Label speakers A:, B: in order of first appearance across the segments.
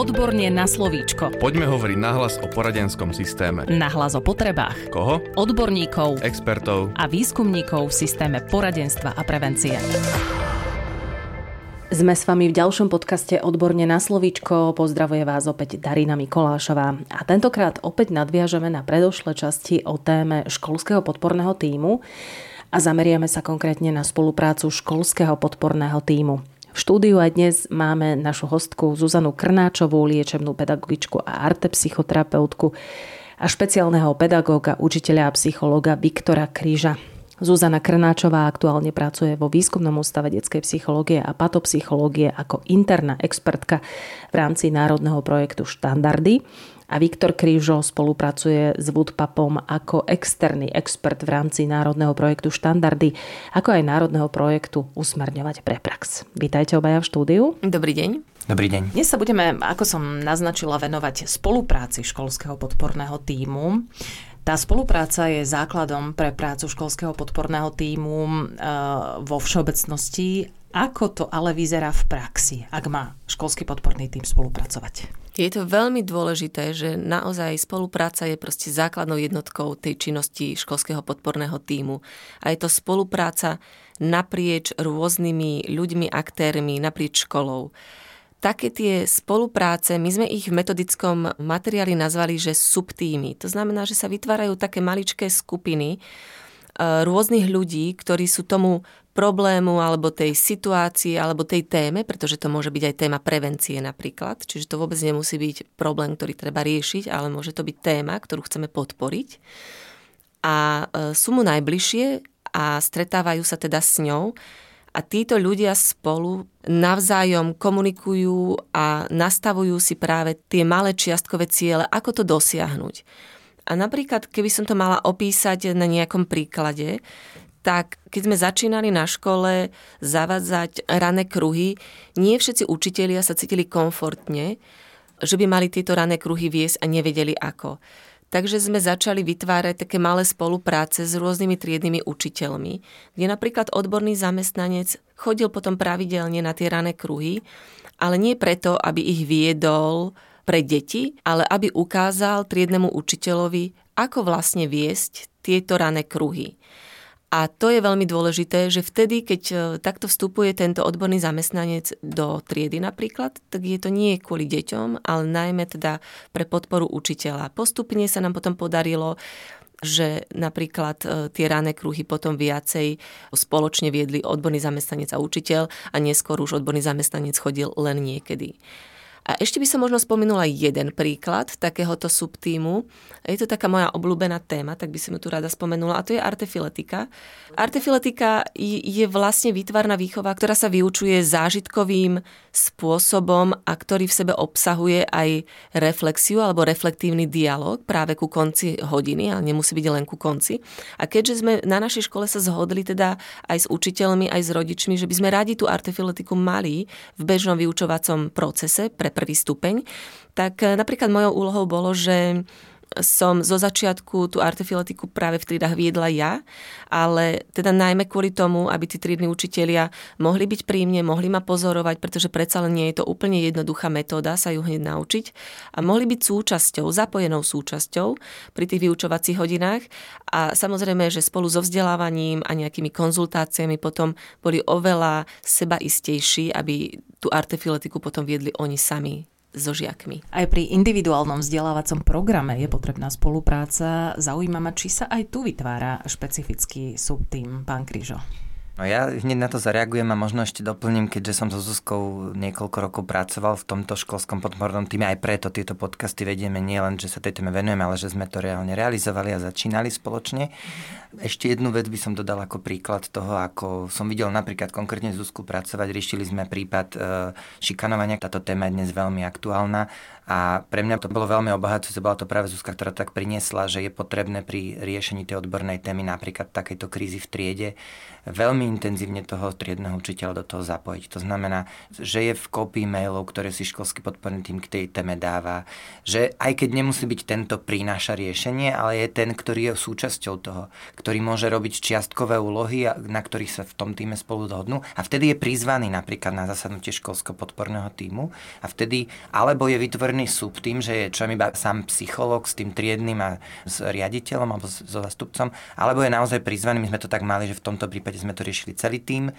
A: Odborne na slovíčko.
B: Poďme hovoriť nahlas o poradenskom systéme.
A: Nahlas o potrebách.
B: Koho?
A: Odborníkov
B: Expertov.
A: a výskumníkov v systéme poradenstva a prevencie.
C: Sme s vami v ďalšom podcaste Odborne na slovíčko. Pozdravuje vás opäť Darina Mikolášová. A tentokrát opäť nadviažeme na predošlé časti o téme školského podporného týmu a zameriame sa konkrétne na spoluprácu školského podporného týmu. V štúdiu aj dnes máme našu hostku Zuzanu Krnáčovú, liečebnú pedagogičku a arte psychoterapeutku a špeciálneho pedagóga, učiteľa a psychológa Viktora Kríža. Zuzana Krnáčová aktuálne pracuje vo výskumnom ústave detskej psychológie a patopsychológie ako interná expertka v rámci národného projektu Štandardy a Viktor Krížo spolupracuje s Woodpapom ako externý expert v rámci národného projektu Štandardy, ako aj národného projektu Usmerňovať pre prax. Vítajte obaja v štúdiu.
D: Dobrý deň.
E: Dobrý deň.
A: Dnes sa budeme, ako som naznačila, venovať spolupráci školského podporného týmu. Tá spolupráca je základom pre prácu školského podporného týmu e, vo všeobecnosti. Ako to ale vyzerá v praxi, ak má školský podporný tým spolupracovať?
D: Je to veľmi dôležité, že naozaj spolupráca je proste základnou jednotkou tej činnosti školského podporného týmu. A je to spolupráca naprieč rôznymi ľuďmi, aktérmi, naprieč školou. Také tie spolupráce, my sme ich v metodickom materiáli nazvali, že subtýmy. To znamená, že sa vytvárajú také maličké skupiny, rôznych ľudí, ktorí sú tomu problému alebo tej situácii alebo tej téme, pretože to môže byť aj téma prevencie napríklad, čiže to vôbec nemusí byť problém, ktorý treba riešiť, ale môže to byť téma, ktorú chceme podporiť. A e, sú mu najbližšie a stretávajú sa teda s ňou a títo ľudia spolu navzájom komunikujú a nastavujú si práve tie malé čiastkové ciele, ako to dosiahnuť. A napríklad, keby som to mala opísať na nejakom príklade, tak keď sme začínali na škole zavadzať rané kruhy, nie všetci učitelia sa cítili komfortne, že by mali tieto rané kruhy viesť a nevedeli ako. Takže sme začali vytvárať také malé spolupráce s rôznymi triednymi učiteľmi, kde napríklad odborný zamestnanec chodil potom pravidelne na tie rané kruhy, ale nie preto, aby ich viedol pre deti, ale aby ukázal triednemu učiteľovi, ako vlastne viesť tieto rané kruhy. A to je veľmi dôležité, že vtedy, keď e, takto vstupuje tento odborný zamestnanec do triedy napríklad, tak je to nie kvôli deťom, ale najmä teda pre podporu učiteľa. Postupne sa nám potom podarilo že napríklad e, tie rané kruhy potom viacej spoločne viedli odborný zamestnanec a učiteľ a neskôr už odborný zamestnanec chodil len niekedy. A ešte by som možno spomenula jeden príklad takéhoto subtímu. Je to taká moja obľúbená téma, tak by som ju tu rada spomenula, a to je artefiletika. Artefiletika je vlastne výtvarná výchova, ktorá sa vyučuje zážitkovým spôsobom a ktorý v sebe obsahuje aj reflexiu alebo reflektívny dialog práve ku konci hodiny, ale nemusí byť len ku konci. A keďže sme na našej škole sa zhodli teda aj s učiteľmi, aj s rodičmi, že by sme radi tú artefiletiku mali v bežnom vyučovacom procese pre prvý stupeň, tak eh, napríklad mojou úlohou bolo, že som zo začiatku tú artefiletiku práve v triedách viedla ja, ale teda najmä kvôli tomu, aby tí triedni učitelia mohli byť pri mne, mohli ma pozorovať, pretože predsa len nie je to úplne jednoduchá metóda sa ju hneď naučiť a mohli byť súčasťou, zapojenou súčasťou pri tých vyučovacích hodinách. A samozrejme, že spolu so vzdelávaním a nejakými konzultáciami potom boli oveľa sebaistejší, aby tú artefiletiku potom viedli oni sami so žiakmi.
A: Aj pri individuálnom vzdelávacom programe je potrebná spolupráca. Zaujíma ma, či sa aj tu vytvára špecifický subtým, pán Kryžo.
E: No ja hneď na to zareagujem a možno ešte doplním, keďže som so Zuzkou niekoľko rokov pracoval v tomto školskom podpornom týme, aj preto tieto podcasty vedieme nie len, že sa tej téme venujeme, ale že sme to reálne realizovali a začínali spoločne. Ešte jednu vec by som dodal ako príklad toho, ako som videl napríklad konkrétne Zuzku pracovať. Riešili sme prípad e, šikanovania. Táto téma je dnes veľmi aktuálna a pre mňa to bolo veľmi obohacujúce, bola to práve Zuzka, ktorá tak priniesla, že je potrebné pri riešení tej odbornej témy, napríklad takejto krízy v triede, veľmi intenzívne toho triedneho učiteľa do toho zapojiť. To znamená, že je v kopii mailov, ktoré si školský podporný tým k tej téme dáva, že aj keď nemusí byť tento prináša riešenie, ale je ten, ktorý je súčasťou toho, ktorý môže robiť čiastkové úlohy, na ktorých sa v tom týme spolu dohodnú. A vtedy je prizvaný napríklad na zasadnutie školského podporného týmu. A vtedy alebo je vytvorený subtým, že je čo iba sám psychológ s tým triednym a s riaditeľom alebo so zastupcom, alebo je naozaj prizvaný, my sme to tak mali, že v tomto prípade sme to riešili celý tým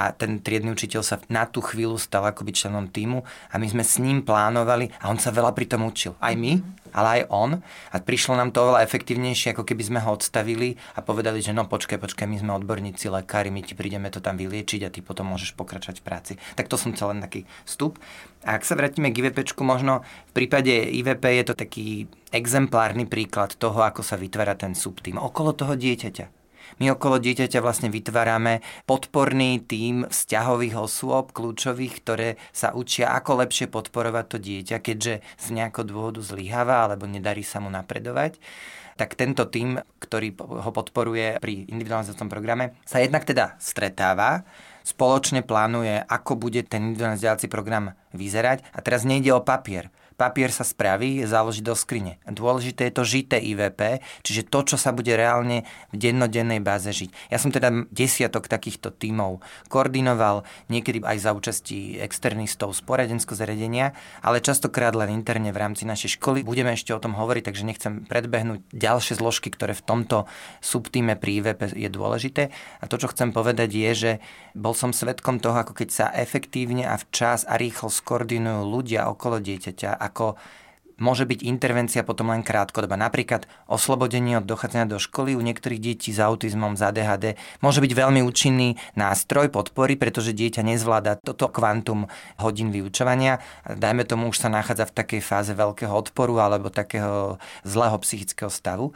E: a ten triedny učiteľ sa na tú chvíľu stal akoby členom týmu a my sme s ním plánovali a on sa veľa pri tom učil. Aj my, ale aj on. A prišlo nám to oveľa efektívnejšie, ako keby sme ho odstavili a povedali, že no počkaj, počkaj, my sme odborníci, lekári, my ti prídeme to tam vyliečiť a ty potom môžeš pokračovať v práci. Tak to som chcel len taký vstup. A ak sa vrátime k IVP, možno v prípade IVP je to taký exemplárny príklad toho, ako sa vytvára ten subtým okolo toho dieťaťa my okolo dieťaťa vlastne vytvárame podporný tím vzťahových osôb, kľúčových, ktoré sa učia, ako lepšie podporovať to dieťa, keďže z nejakého dôvodu zlyháva alebo nedarí sa mu napredovať. Tak tento tím, ktorý ho podporuje pri individualizácom programe, sa jednak teda stretáva, spoločne plánuje, ako bude ten individualizácií program vyzerať. A teraz nejde o papier papier sa spraví, založí do skrine. Dôležité je to žité IVP, čiže to, čo sa bude reálne v dennodennej báze žiť. Ja som teda desiatok takýchto tímov koordinoval, niekedy aj za účasti externistov z poradenského zariadenia, ale častokrát len interne v rámci našej školy. Budeme ešte o tom hovoriť, takže nechcem predbehnúť ďalšie zložky, ktoré v tomto subtíme pri IVP je dôležité. A to, čo chcem povedať, je, že bol som svetkom toho, ako keď sa efektívne a včas a rýchlo skoordinujú ľudia okolo dieťaťa a ako môže byť intervencia potom len krátkodobá. Napríklad oslobodenie od dochádzania do školy u niektorých detí s autizmom, z ADHD môže byť veľmi účinný nástroj podpory, pretože dieťa nezvláda toto kvantum hodín vyučovania. Dajme tomu, už sa nachádza v takej fáze veľkého odporu alebo takého zlého psychického stavu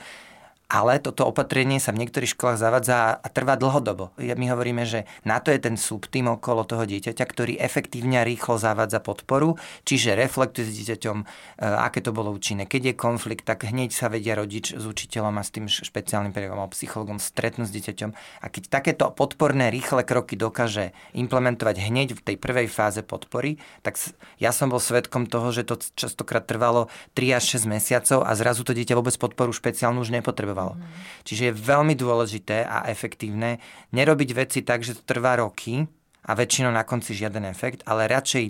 E: ale toto opatrenie sa v niektorých školách zavadza a trvá dlhodobo. My hovoríme, že na to je ten subtým okolo toho dieťaťa, ktorý efektívne a rýchlo zavadza podporu, čiže reflektuje s dieťaťom, e, aké to bolo účinné. Keď je konflikt, tak hneď sa vedia rodič s učiteľom a s tým špeciálnym pedagogom alebo psychologom stretnúť s dieťaťom. A keď takéto podporné rýchle kroky dokáže implementovať hneď v tej prvej fáze podpory, tak ja som bol svetkom toho, že to častokrát trvalo 3 až 6 mesiacov a zrazu to dieťa vôbec podporu špeciálnu už nepotrebuje potrebovalo. Mm. Čiže je veľmi dôležité a efektívne nerobiť veci tak, že to trvá roky a väčšinou na konci žiaden efekt, ale radšej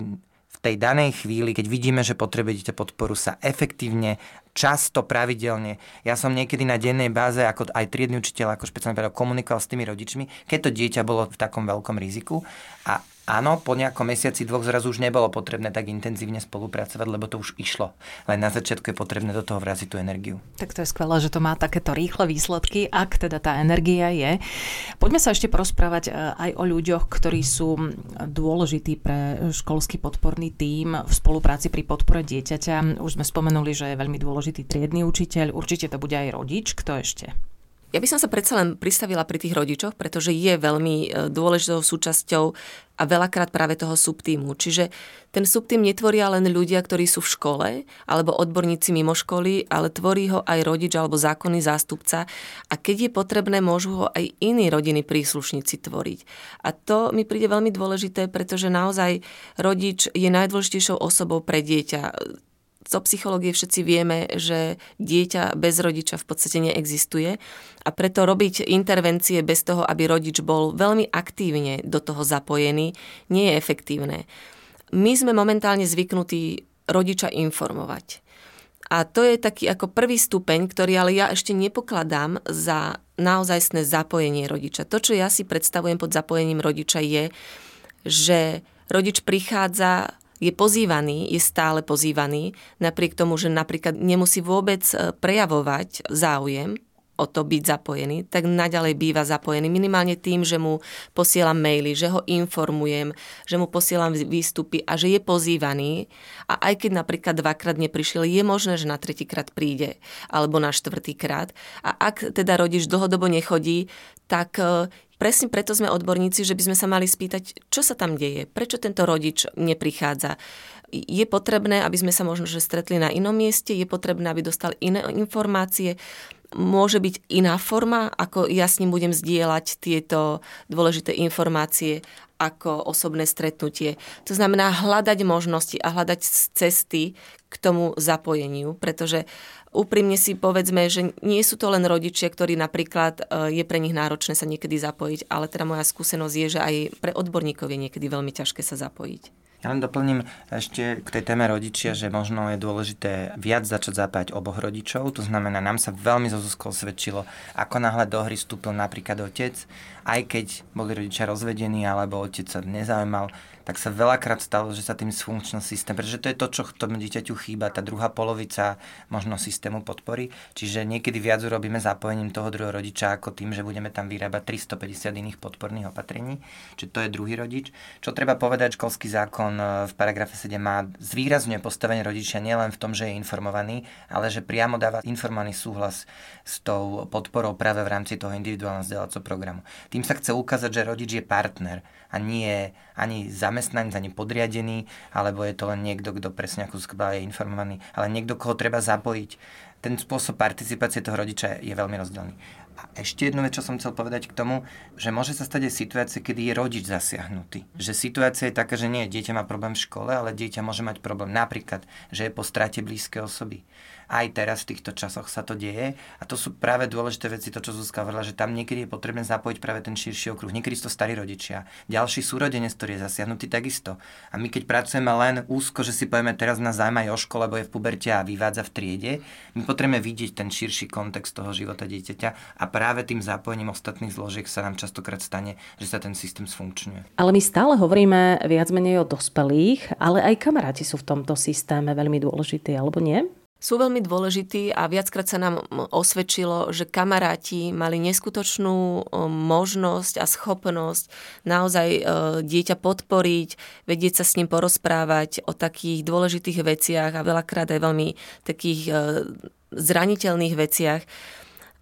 E: v tej danej chvíli, keď vidíme, že potrebujete podporu, sa efektívne, často, pravidelne. Ja som niekedy na dennej báze, ako aj triedny učiteľ, ako špeciálny pedagóg, komunikoval s tými rodičmi, keď to dieťa bolo v takom veľkom riziku a Áno, po nejakom mesiaci dvoch zrazu už nebolo potrebné tak intenzívne spolupracovať, lebo to už išlo. Len na začiatku je potrebné do toho vraziť tú energiu.
A: Tak to je skvelé, že to má takéto rýchle výsledky, ak teda tá energia je. Poďme sa ešte porozprávať e, aj o ľuďoch, ktorí sú dôležití pre školský podporný tím v spolupráci pri podpore dieťaťa. Už sme spomenuli, že je veľmi dôležitý triedny učiteľ, určite to bude aj rodič. Kto ešte?
D: Ja by som sa predsa len pristavila pri tých rodičoch, pretože je veľmi e, dôležitou súčasťou a veľakrát práve toho subtímu. Čiže ten subtím netvoria len ľudia, ktorí sú v škole alebo odborníci mimo školy, ale tvorí ho aj rodič alebo zákonný zástupca a keď je potrebné, môžu ho aj iní rodiny príslušníci tvoriť. A to mi príde veľmi dôležité, pretože naozaj rodič je najdôležitejšou osobou pre dieťa zo psychológie všetci vieme, že dieťa bez rodiča v podstate neexistuje a preto robiť intervencie bez toho, aby rodič bol veľmi aktívne do toho zapojený, nie je efektívne. My sme momentálne zvyknutí rodiča informovať. A to je taký ako prvý stupeň, ktorý ale ja ešte nepokladám za naozajstné zapojenie rodiča. To, čo ja si predstavujem pod zapojením rodiča je, že rodič prichádza je pozývaný, je stále pozývaný, napriek tomu, že napríklad nemusí vôbec e, prejavovať záujem o to byť zapojený, tak naďalej býva zapojený minimálne tým, že mu posielam maily, že ho informujem, že mu posielam výstupy a že je pozývaný. A aj keď napríklad dvakrát neprišiel, je možné, že na tretíkrát príde alebo na štvrtýkrát. A ak teda rodič dlhodobo nechodí, tak e, Presne preto sme odborníci, že by sme sa mali spýtať, čo sa tam deje, prečo tento rodič neprichádza. Je potrebné, aby sme sa možno že stretli na inom mieste, je potrebné, aby dostal iné informácie. Môže byť iná forma, ako ja s ním budem zdieľať tieto dôležité informácie ako osobné stretnutie. To znamená hľadať možnosti a hľadať cesty k tomu zapojeniu, pretože úprimne si povedzme, že nie sú to len rodičia, ktorí napríklad e, je pre nich náročné sa niekedy zapojiť, ale teda moja skúsenosť je, že aj pre odborníkov je niekedy veľmi ťažké sa zapojiť.
E: Ja len doplním ešte k tej téme rodičia, že možno je dôležité viac začať zapájať oboch rodičov. To znamená, nám sa veľmi zo svedčilo, ako náhle do hry vstúpil napríklad otec, aj keď boli rodičia rozvedení alebo otec sa nezaujímal, tak sa veľakrát stalo, že sa tým sfunkčnil systém, pretože to je to, čo tomu dieťaťu chýba, tá druhá polovica možno systému podpory. Čiže niekedy viac urobíme zapojením toho druhého rodiča ako tým, že budeme tam vyrábať 350 iných podporných opatrení. Čiže to je druhý rodič. Čo treba povedať, školský zákon e, v paragrafe 7 má zvýrazňuje postavenie rodičia nielen v tom, že je informovaný, ale že priamo dáva informovaný súhlas s tou podporou práve v rámci toho individuálneho vzdelávacieho programu. Tým sa chce ukázať, že rodič je partner a nie ani zamestnanec, ani podriadený, alebo je to len niekto, kto presne ako je informovaný, ale niekto, koho treba zapojiť. Ten spôsob participácie toho rodiča je veľmi rozdielný. A ešte jednu vec, čo som chcel povedať k tomu, že môže sa stať aj situácia, kedy je rodič zasiahnutý. Že situácia je taká, že nie, dieťa má problém v škole, ale dieťa môže mať problém napríklad, že je po strate blízkej osoby aj teraz v týchto časoch sa to deje. A to sú práve dôležité veci, to čo Zuzka hovorila, že tam niekedy je potrebné zapojiť práve ten širší okruh. Niekedy sú to starí rodičia, ďalší súrodenec, ktorý je zasiahnutý takisto. A my keď pracujeme len úzko, že si povieme teraz nás zaujíma Joško, lebo je v puberte a vyvádza v triede, my potrebujeme vidieť ten širší kontext toho života dieťaťa a práve tým zapojením ostatných zložiek sa nám častokrát stane, že sa ten systém sfunkčňuje.
C: Ale my stále hovoríme viac menej o dospelých, ale aj kamaráti sú v tomto systéme veľmi dôležití, alebo nie?
D: sú veľmi dôležití a viackrát sa nám osvedčilo, že kamaráti mali neskutočnú možnosť a schopnosť naozaj dieťa podporiť, vedieť sa s ním porozprávať o takých dôležitých veciach a veľakrát aj veľmi takých zraniteľných veciach.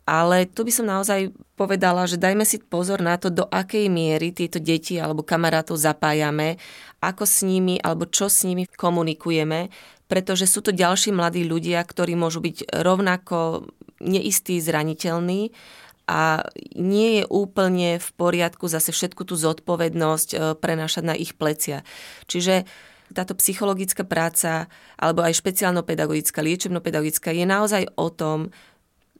D: Ale tu by som naozaj povedala, že dajme si pozor na to, do akej miery tieto deti alebo kamarátov zapájame, ako s nimi alebo čo s nimi komunikujeme, pretože sú to ďalší mladí ľudia, ktorí môžu byť rovnako neistí, zraniteľní a nie je úplne v poriadku zase všetku tú zodpovednosť e, prenášať na ich plecia. Čiže táto psychologická práca alebo aj špeciálno-pedagogická, liečebno-pedagogická je naozaj o tom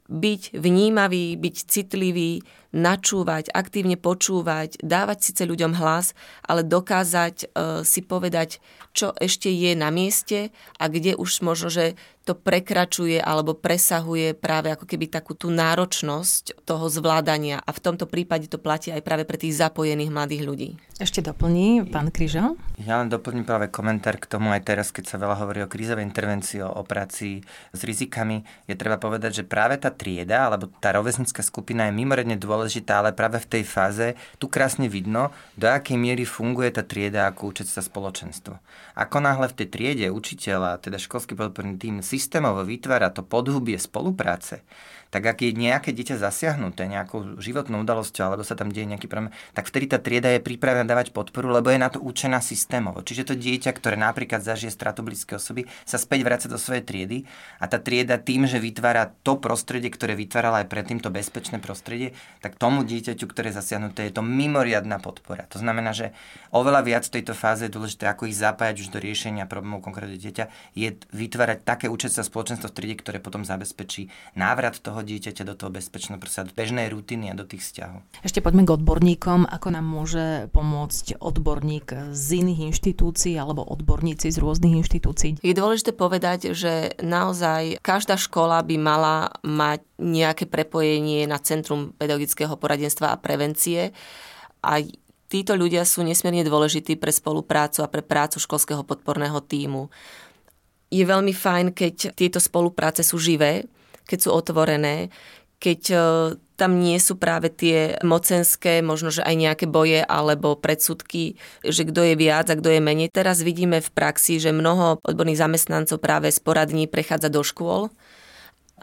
D: byť vnímavý, byť citlivý, načúvať, aktívne počúvať, dávať síce ľuďom hlas, ale dokázať e, si povedať, čo ešte je na mieste a kde už možno, že to prekračuje alebo presahuje práve ako keby takú tú náročnosť toho zvládania a v tomto prípade to platí aj práve pre tých zapojených mladých ľudí.
A: Ešte doplní pán Kryžo?
E: Ja len doplním práve komentár k tomu aj teraz, keď sa veľa hovorí o krízovej intervencii, o, práci s rizikami. Je treba povedať, že práve tá trieda alebo tá rovesnická skupina je mimoriadne dôležitá, ale práve v tej fáze tu krásne vidno, do akej miery funguje tá trieda ako sa spoločenstvo. Ako náhle v tej triede učiteľa, teda školský podporný tým systémovo vytvára to podhubie spolupráce, tak ak je nejaké dieťa zasiahnuté nejakou životnou udalosťou alebo sa tam deje nejaký problém, tak vtedy tá trieda je pripravená dávať podporu, lebo je na to účená systémovo. Čiže to dieťa, ktoré napríklad zažije stratu blízkej osoby, sa späť vráca do svojej triedy a tá trieda tým, že vytvára to prostredie, ktoré vytvárala aj predtým to bezpečné prostredie, tak tomu dieťaťu, ktoré je zasiahnuté, je to mimoriadná podpora. To znamená, že oveľa viac v tejto fáze je dôležité, ako ich zapájať už do riešenia problémov konkrétne dieťa, je vytvárať také účastné spoločenstvo v triede, ktoré potom zabezpečí návrat toho dieťaťa do toho bezpečného prostredia, do bežnej rutiny a do tých vzťahov.
A: Ešte poďme k odborníkom. Ako nám môže pomôcť odborník z iných inštitúcií alebo odborníci z rôznych inštitúcií?
D: Je dôležité povedať, že naozaj každá škola by mala mať nejaké prepojenie na Centrum pedagogického poradenstva a prevencie a títo ľudia sú nesmierne dôležití pre spoluprácu a pre prácu školského podporného týmu. Je veľmi fajn, keď tieto spolupráce sú živé, keď sú otvorené, keď e, tam nie sú práve tie mocenské, možno, že aj nejaké boje alebo predsudky, že kto je viac a kto je menej. Teraz vidíme v praxi, že mnoho odborných zamestnancov práve z poradní prechádza do škôl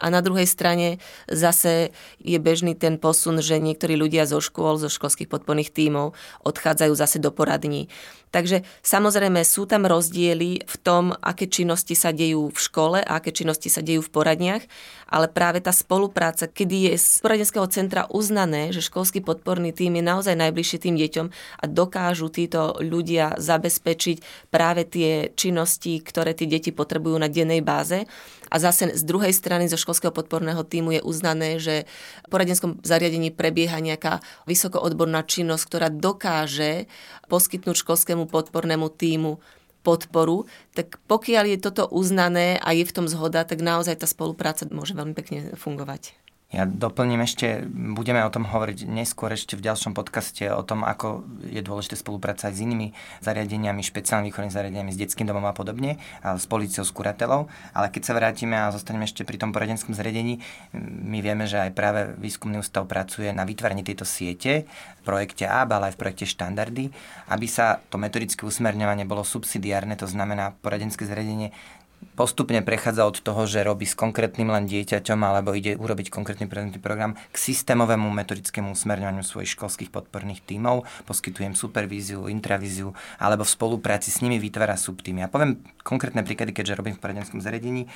D: a na druhej strane zase je bežný ten posun, že niektorí ľudia zo škôl, zo školských podporných tímov odchádzajú zase do poradní. Takže samozrejme sú tam rozdiely v tom, aké činnosti sa dejú v škole a aké činnosti sa dejú v poradniach, ale práve tá spolupráca, kedy je z poradenského centra uznané, že školský podporný tým je naozaj najbližšie tým deťom a dokážu títo ľudia zabezpečiť práve tie činnosti, ktoré tie deti potrebujú na dennej báze. A zase z druhej strany zo školského podporného týmu je uznané, že v poradenskom zariadení prebieha nejaká vysokoodborná činnosť, ktorá dokáže poskytnúť školskému podpornému týmu podporu, tak pokiaľ je toto uznané a je v tom zhoda, tak naozaj tá spolupráca môže veľmi pekne fungovať.
E: Ja doplním ešte, budeme o tom hovoriť neskôr ešte v ďalšom podcaste o tom, ako je dôležité spolupráca aj s inými zariadeniami, špeciálnymi výchovnými zariadeniami, s detským domom a podobne, a s policiou, s kuratelou. Ale keď sa vrátime a zostaneme ešte pri tom poradenskom zariadení, my vieme, že aj práve výskumný ústav pracuje na vytvorení tejto siete v projekte ABA, ale aj v projekte štandardy, aby sa to metodické usmerňovanie bolo subsidiárne, to znamená poradenské zariadenie postupne prechádza od toho, že robí s konkrétnym len dieťaťom alebo ide urobiť konkrétny prezentný program k systémovému metodickému usmerňovaniu svojich školských podporných tímov, poskytujem supervíziu, intravíziu alebo v spolupráci s nimi vytvára subtýmy. Ja poviem konkrétne príklady, keďže robím v poradenskom zariadení.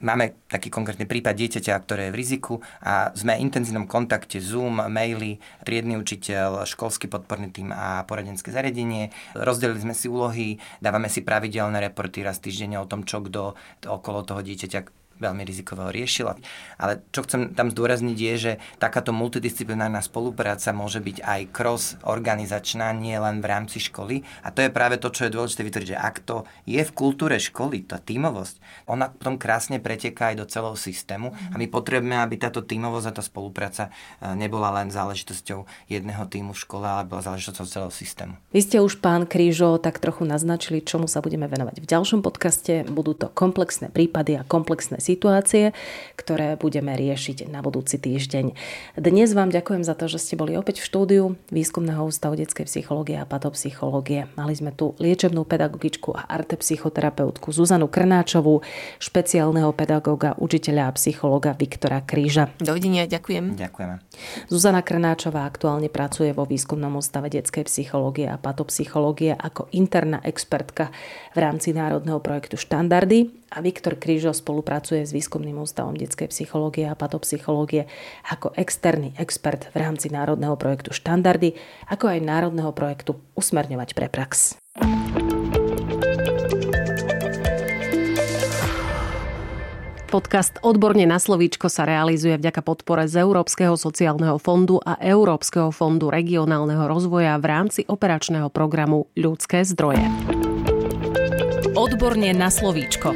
E: Máme taký konkrétny prípad dieťaťa, ktoré je v riziku a sme v intenzívnom kontakte Zoom, maily, triedny učiteľ, školský podporný tým a poradenské zariadenie. Rozdelili sme si úlohy, dávame si pravidelné reporty raz týždenne o tom, čo kto okolo toho dieťaťa veľmi rizikového riešila. Ale čo chcem tam zdôrazniť je, že takáto multidisciplinárna spolupráca môže byť aj cross-organizačná, nie len v rámci školy. A to je práve to, čo je dôležité vytvoriť, že ak to je v kultúre školy, tá tímovosť, ona potom krásne preteká aj do celého systému a my potrebujeme, aby táto tímovosť a tá spolupráca e, nebola len záležitosťou jedného týmu v škole, ale bola záležitosťou celého systému.
C: Vy ste už, pán Krížo, tak trochu naznačili, čomu sa budeme venovať v ďalšom podcaste. Budú to komplexné prípady a komplexné situácie, ktoré budeme riešiť na budúci týždeň. Dnes vám ďakujem za to, že ste boli opäť v štúdiu Výskumného ústavu detskej psychológie a patopsychológie. Mali sme tu liečebnú pedagogičku a artepsychoterapeutku Zuzanu Krnáčovú, špeciálneho pedagóga, učiteľa a psychológa Viktora Kríža.
D: Dovidenia, ďakujem.
E: Ďakujeme.
C: Zuzana Krnáčová aktuálne pracuje vo Výskumnom ústave detskej psychológie a patopsychológie ako interná expertka v rámci národného projektu Štandardy a Viktor Krížo spolupracuje s Výskumným ústavom detskej psychológie a patopsychológie ako externý expert v rámci národného projektu Štandardy, ako aj národného projektu Usmerňovať pre prax. Podcast Odborne na slovíčko sa realizuje vďaka podpore z Európskeho sociálneho fondu a Európskeho fondu regionálneho rozvoja v rámci operačného programu Ľudské zdroje. Odborne na slovíčko.